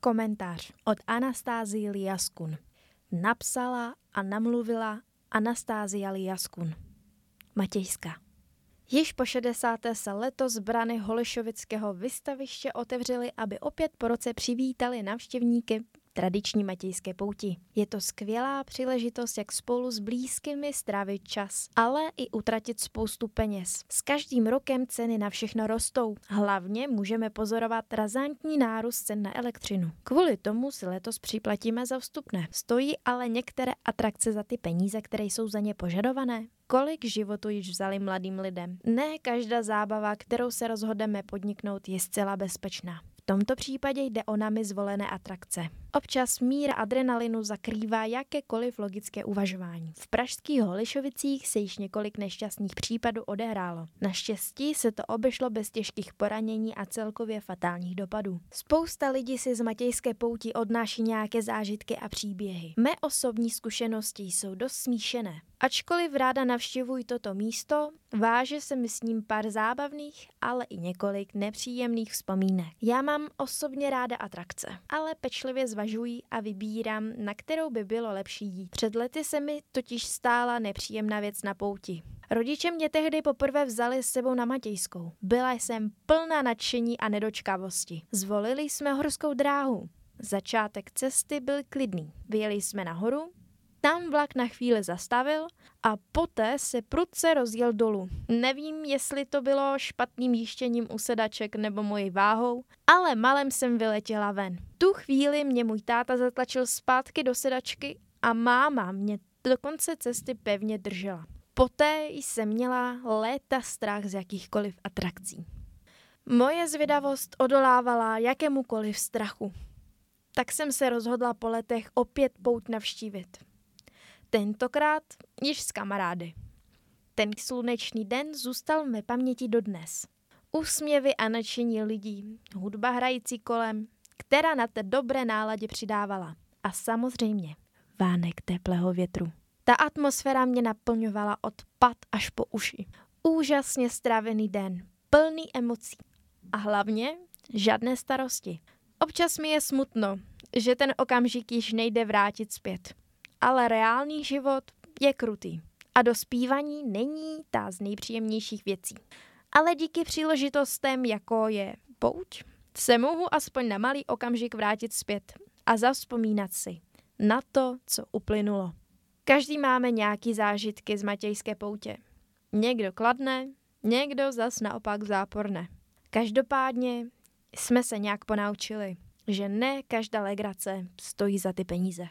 Komentář od Anastázii Liaskun. Napsala a namluvila Anastázia Liaskun. Matějská. Již po 60. se letos brany Holešovického vystaviště otevřely, aby opět po roce přivítali navštěvníky tradiční matějské pouti. Je to skvělá příležitost, jak spolu s blízkými strávit čas, ale i utratit spoustu peněz. S každým rokem ceny na všechno rostou. Hlavně můžeme pozorovat razantní nárůst cen na elektřinu. Kvůli tomu si letos připlatíme za vstupné. Stojí ale některé atrakce za ty peníze, které jsou za ně požadované? Kolik životu již vzali mladým lidem? Ne každá zábava, kterou se rozhodneme podniknout, je zcela bezpečná tomto případě jde o nami zvolené atrakce. Občas míra adrenalinu zakrývá jakékoliv logické uvažování. V pražských Holišovicích se již několik nešťastných případů odehrálo. Naštěstí se to obešlo bez těžkých poranění a celkově fatálních dopadů. Spousta lidí si z Matějské pouti odnáší nějaké zážitky a příběhy. Mé osobní zkušenosti jsou dost smíšené. Ačkoliv ráda navštěvuji toto místo, váže se mi s ním pár zábavných, ale i několik nepříjemných vzpomínek. Já mám osobně ráda atrakce, ale pečlivě zvažuji a vybírám, na kterou by bylo lepší jít. Před lety se mi totiž stála nepříjemná věc na pouti. Rodiče mě tehdy poprvé vzali s sebou na Matějskou. Byla jsem plná nadšení a nedočkavosti. Zvolili jsme horskou dráhu. Začátek cesty byl klidný. Vyjeli jsme nahoru, tam vlak na chvíli zastavil a poté se prudce rozjel dolů. Nevím, jestli to bylo špatným jíštěním u sedaček nebo mojí váhou, ale malem jsem vyletěla ven. Tu chvíli mě můj táta zatlačil zpátky do sedačky a máma mě do konce cesty pevně držela. Poté jsem měla léta strach z jakýchkoliv atrakcí. Moje zvědavost odolávala jakémukoliv strachu. Tak jsem se rozhodla po letech opět pout navštívit. Tentokrát již s kamarády. Ten slunečný den zůstal v mé paměti dodnes. Úsměvy a nadšení lidí, hudba hrající kolem, která na té dobré náladě přidávala. A samozřejmě vánek teplého větru. Ta atmosféra mě naplňovala od pat až po uši. Úžasně strávený den, plný emocí. A hlavně žádné starosti. Občas mi je smutno, že ten okamžik již nejde vrátit zpět ale reálný život je krutý a dospívaní není ta z nejpříjemnějších věcí. Ale díky příležitostem, jako je pouť, se mohu aspoň na malý okamžik vrátit zpět a zavzpomínat si na to, co uplynulo. Každý máme nějaký zážitky z Matějské poutě. Někdo kladné, někdo zas naopak záporné. Každopádně jsme se nějak ponaučili, že ne každá legrace stojí za ty peníze.